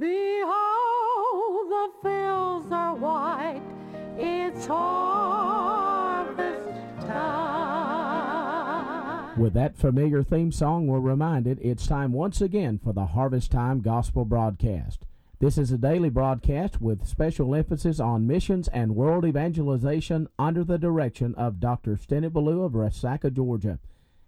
Behold, the fields are white. It's harvest time. With that familiar theme song, we're reminded it's time once again for the Harvest Time Gospel broadcast. This is a daily broadcast with special emphasis on missions and world evangelization under the direction of Dr. Stennett Ballou of Resaca, Georgia.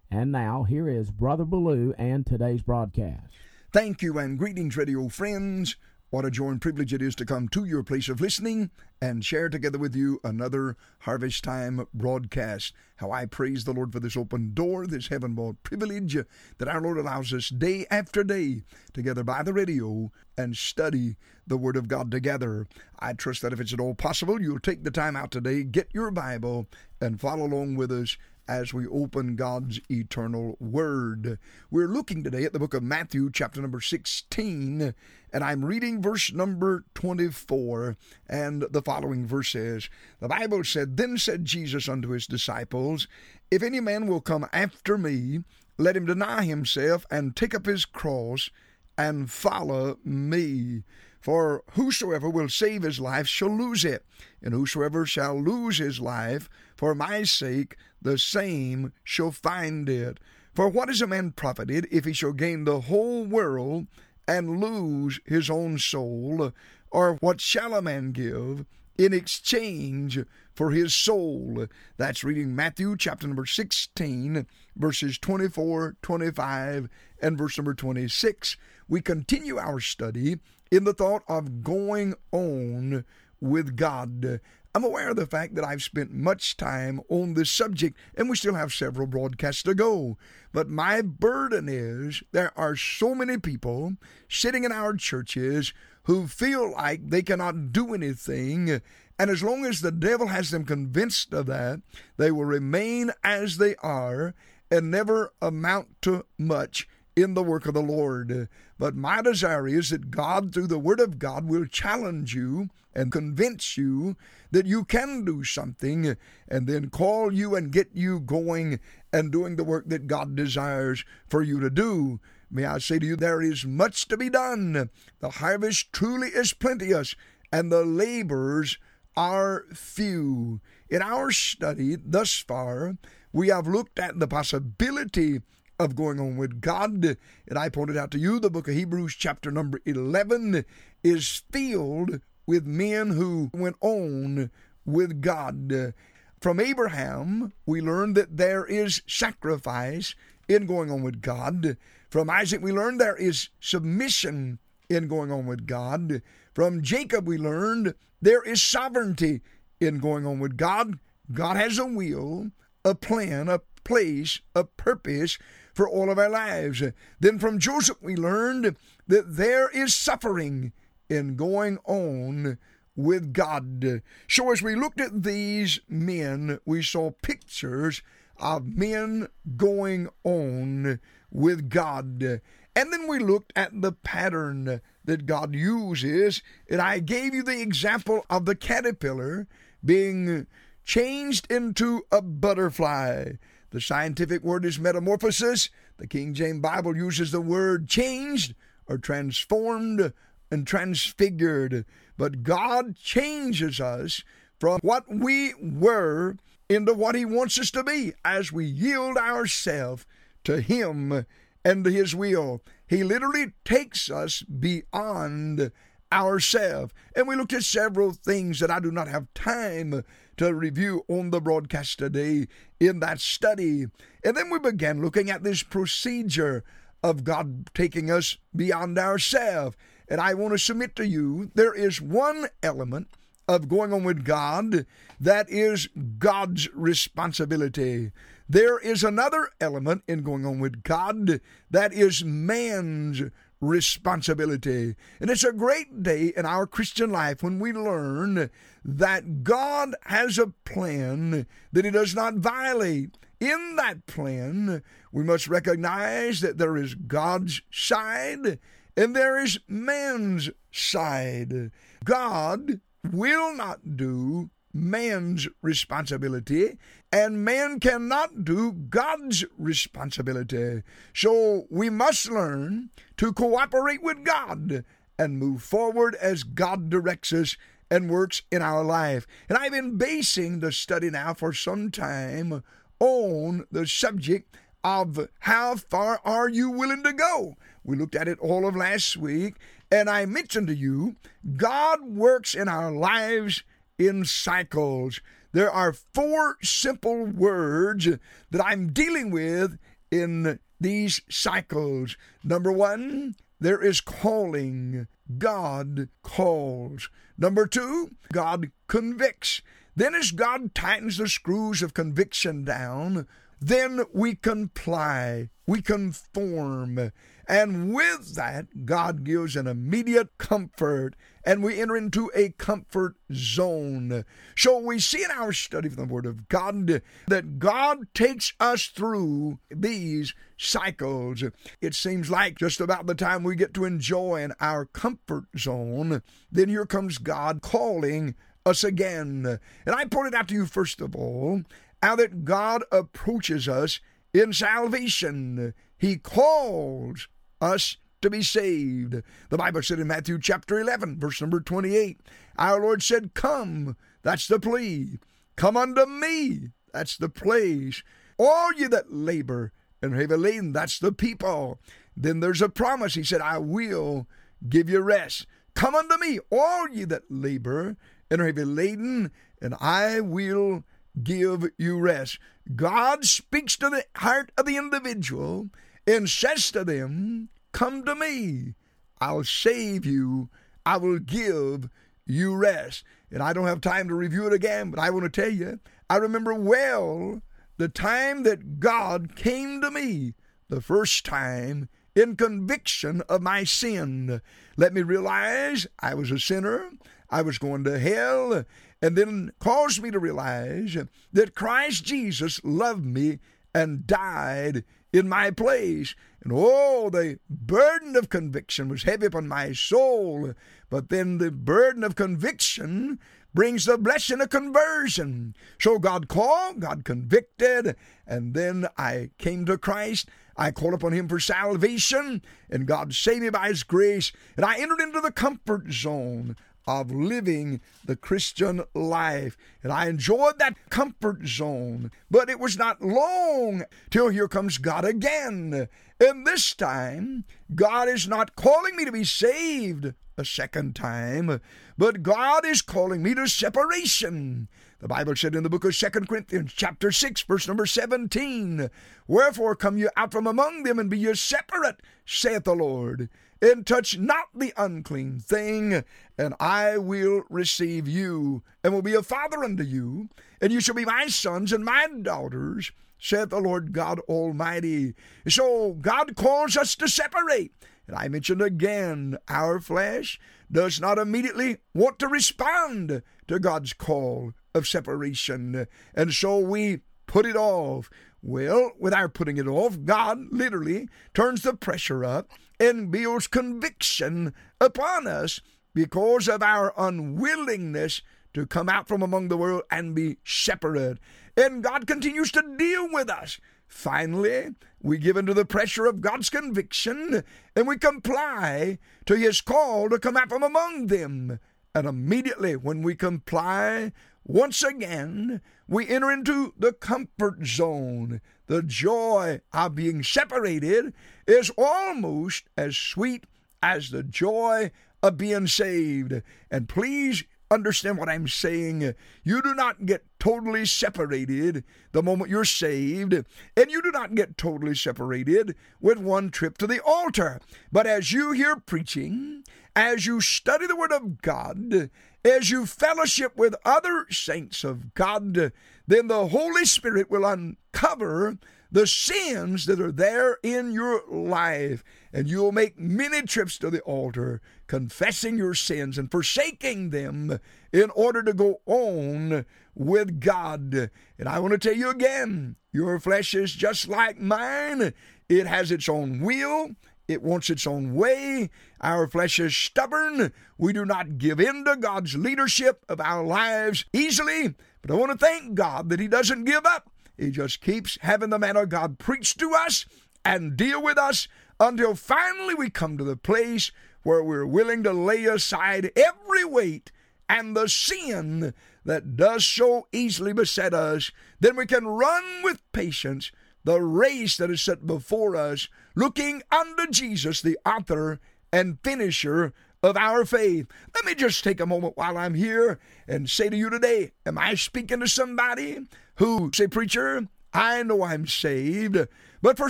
And now, here is Brother Ballou and today's broadcast. Thank you and greetings, radio friends. What a joy and privilege it is to come to your place of listening and share together with you another Harvest Time broadcast. How I praise the Lord for this open door, this heaven born privilege that our Lord allows us day after day together by the radio and study the Word of God together. I trust that if it's at all possible, you'll take the time out today, get your Bible, and follow along with us as we open God's eternal Word. We're looking today at the book of Matthew, chapter number 16, and I'm reading verse number 24. And the following verse says The Bible said, Then said Jesus unto his disciples, If any man will come after me, let him deny himself and take up his cross and follow me. For whosoever will save his life shall lose it, and whosoever shall lose his life for my sake, the same shall find it. For what is a man profited if he shall gain the whole world and lose his own soul? Or what shall a man give in exchange for his soul? That's reading Matthew chapter number 16, verses 24, 25, and verse number 26. We continue our study in the thought of going on with God. I'm aware of the fact that I've spent much time on this subject and we still have several broadcasts to go. But my burden is there are so many people sitting in our churches who feel like they cannot do anything. And as long as the devil has them convinced of that, they will remain as they are and never amount to much in the work of the Lord. But my desire is that God, through the Word of God, will challenge you and convince you that you can do something and then call you and get you going and doing the work that God desires for you to do. May I say to you, there is much to be done. The harvest truly is plenteous, and the laborers are few. In our study thus far, we have looked at the possibility of going on with God. And I pointed out to you the book of Hebrews, chapter number 11, is filled with men who went on with God. From Abraham, we learn that there is sacrifice in going on with God. From Isaac, we learn there is submission in going on with God. From Jacob, we learned there is sovereignty in going on with God. God has a will, a plan, a place, a purpose for all of our lives. Then from Joseph, we learned that there is suffering in going on with God. So as we looked at these men, we saw pictures of men going on with God. And then we looked at the pattern that God uses, and I gave you the example of the caterpillar being changed into a butterfly. The scientific word is metamorphosis. The King James Bible uses the word changed or transformed and transfigured. But God changes us from what we were into what He wants us to be as we yield ourselves to Him and to His will. He literally takes us beyond ourselves. And we looked at several things that I do not have time to review on the broadcast today in that study. And then we began looking at this procedure of God taking us beyond ourselves. And I want to submit to you there is one element of going on with God that is God's responsibility. There is another element in going on with God that is man's responsibility. And it's a great day in our Christian life when we learn that God has a plan that He does not violate. In that plan, we must recognize that there is God's side and there is man's side. God will not do man's responsibility, and man cannot do God's responsibility. So we must learn to cooperate with God and move forward as God directs us and works in our life. And I've been basing the study now for some time on the subject of how far are you willing to go? We looked at it all of last week, and I mentioned to you God works in our lives in cycles. There are four simple words that I'm dealing with in these cycles. Number one, there is calling. God calls. Number two, God convicts. Then, as God tightens the screws of conviction down, then we comply, we conform. And with that, God gives an immediate comfort, and we enter into a comfort zone. So we see in our study of the Word of God that God takes us through these cycles. It seems like just about the time we get to enjoy in our comfort zone, then here comes God calling us again. And I pointed out to you, first of all, how that God approaches us in salvation. He calls us to be saved. The Bible said in Matthew chapter 11, verse number 28, our Lord said, Come, that's the plea. Come unto me, that's the place. All ye that labor and heavy laden, that's the people. Then there's a promise. He said, I will give you rest. Come unto me, all ye that labor and are heavy laden, and I will give you rest. God speaks to the heart of the individual and says to them, Come to me. I'll save you. I will give you rest. And I don't have time to review it again, but I want to tell you, I remember well the time that God came to me the first time in conviction of my sin. Let me realize I was a sinner. I was going to hell, and then caused me to realize that Christ Jesus loved me and died in my place. And oh, the burden of conviction was heavy upon my soul. But then the burden of conviction brings the blessing of conversion. So God called, God convicted, and then I came to Christ. I called upon Him for salvation, and God saved me by His grace, and I entered into the comfort zone of living the Christian life. And I enjoyed that comfort zone. But it was not long till here comes God again. And this time, God is not calling me to be saved a second time, but God is calling me to separation. The Bible said in the book of Second Corinthians, chapter 6, verse number 17, Wherefore come you out from among them and be ye separate, saith the Lord, and touch not the unclean thing, and I will receive you, and will be a father unto you, and you shall be my sons and my daughters, saith the Lord God Almighty. So God calls us to separate. And I mentioned again, our flesh does not immediately want to respond to God's call of separation. And so we put it off. Well, with our putting it off, God literally turns the pressure up and builds conviction upon us because of our unwillingness to come out from among the world and be separate. And God continues to deal with us. Finally, we give into the pressure of God's conviction and we comply to His call to come out from among them. And immediately, when we comply, once again, we enter into the comfort zone. The joy of being separated is almost as sweet as the joy of being saved. And please understand what I'm saying. You do not get totally separated the moment you're saved, and you do not get totally separated with one trip to the altar. But as you hear preaching, as you study the Word of God, as you fellowship with other saints of God, then the Holy Spirit will uncover the sins that are there in your life. And you'll make many trips to the altar, confessing your sins and forsaking them in order to go on with God. And I want to tell you again your flesh is just like mine, it has its own will. It wants its own way. Our flesh is stubborn. We do not give in to God's leadership of our lives easily. But I want to thank God that He doesn't give up. He just keeps having the man of God preach to us and deal with us until finally we come to the place where we're willing to lay aside every weight and the sin that does so easily beset us, then we can run with patience the race that is set before us, looking unto Jesus, the author and finisher of our faith. Let me just take a moment while I'm here and say to you today, am I speaking to somebody who say, preacher, I know I'm saved, but for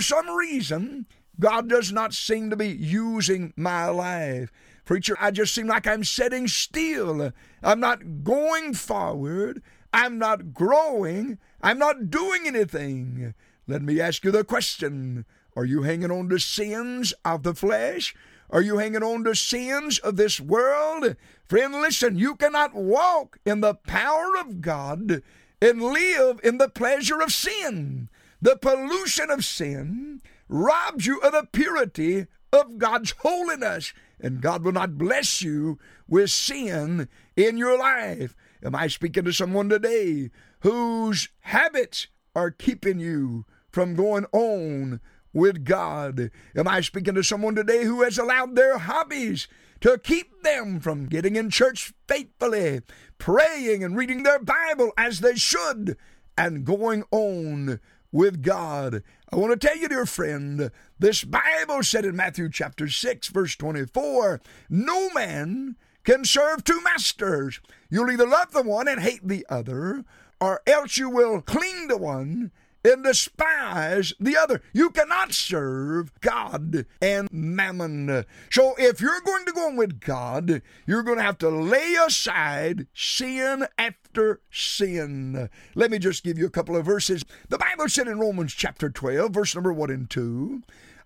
some reason, God does not seem to be using my life. Preacher, I just seem like I'm sitting still. I'm not going forward. I'm not growing. I'm not doing anything. Let me ask you the question Are you hanging on to sins of the flesh? Are you hanging on to sins of this world? Friend, listen, you cannot walk in the power of God and live in the pleasure of sin. The pollution of sin robs you of the purity of God's holiness, and God will not bless you with sin in your life. Am I speaking to someone today whose habits are keeping you from going on with God? Am I speaking to someone today who has allowed their hobbies to keep them from getting in church faithfully, praying and reading their Bible as they should, and going on with God. I want to tell you, dear friend, this Bible said in Matthew chapter 6, verse 24, no man can serve two masters. You'll either love the one and hate the other, or else you will cling to one and despise the other. You cannot serve God and mammon. So if you're going to go on with God, you're going to have to lay aside sin after sin. Let me just give you a couple of verses. The Bible said in Romans chapter 12, verse number 1 and 2,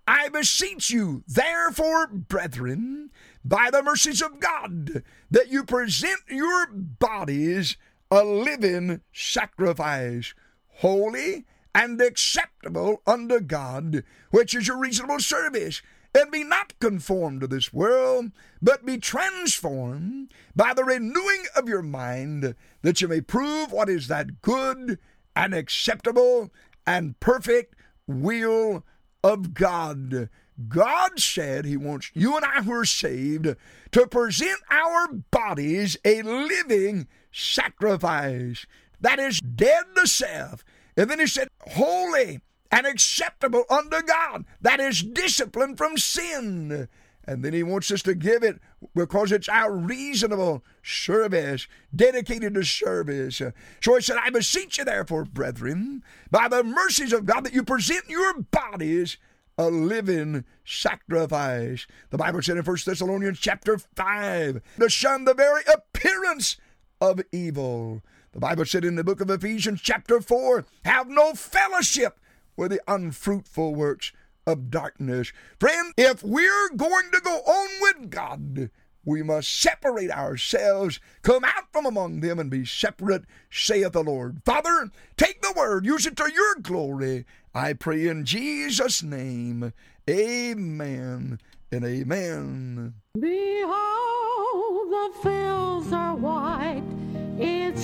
I beseech you, therefore, brethren, by the mercies of God, that you present your bodies a living sacrifice, holy and acceptable unto God, which is your reasonable service. And be not conformed to this world, but be transformed by the renewing of your mind, that you may prove what is that good and acceptable and perfect will of God. God said He wants you and I who are saved to present our bodies a living sacrifice that is dead to self and then he said, holy and acceptable unto God. That is discipline from sin. And then he wants us to give it because it's our reasonable service, dedicated to service. So he said, I beseech you, therefore, brethren, by the mercies of God, that you present your bodies a living sacrifice. The Bible said in 1 Thessalonians chapter 5, to shun the very appearance of evil. The Bible said in the book of Ephesians, chapter 4, have no fellowship with the unfruitful works of darkness. Friend, if we're going to go on with God, we must separate ourselves, come out from among them, and be separate, saith the Lord. Father, take the word, use it to your glory. I pray in Jesus' name. Amen and amen. Behold, the fields are white.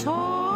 It's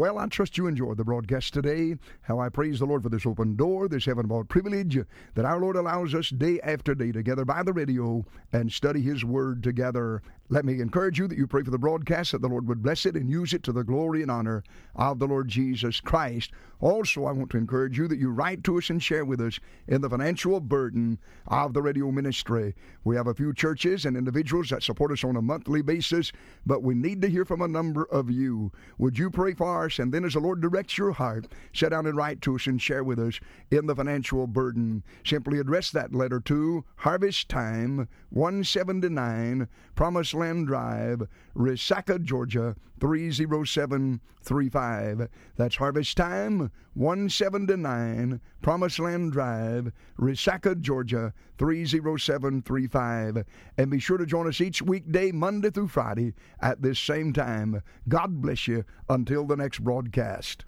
Well, I trust you enjoyed the broadcast today. How I praise the Lord for this open door, this heaven bought privilege that our Lord allows us day after day together by the radio and study His Word together. Let me encourage you that you pray for the broadcast that the Lord would bless it and use it to the glory and honor of the Lord Jesus Christ. Also, I want to encourage you that you write to us and share with us in the financial burden of the radio ministry. We have a few churches and individuals that support us on a monthly basis, but we need to hear from a number of you. Would you pray for And then, as the Lord directs your heart, sit down and write to us and share with us in the financial burden. Simply address that letter to Harvest Time 179 Promise Land Drive, Resaca, Georgia 30735. That's Harvest Time 179 Promise Land Drive, Resaca, Georgia 30735. And be sure to join us each weekday, Monday through Friday at this same time. God bless you until the next broadcast.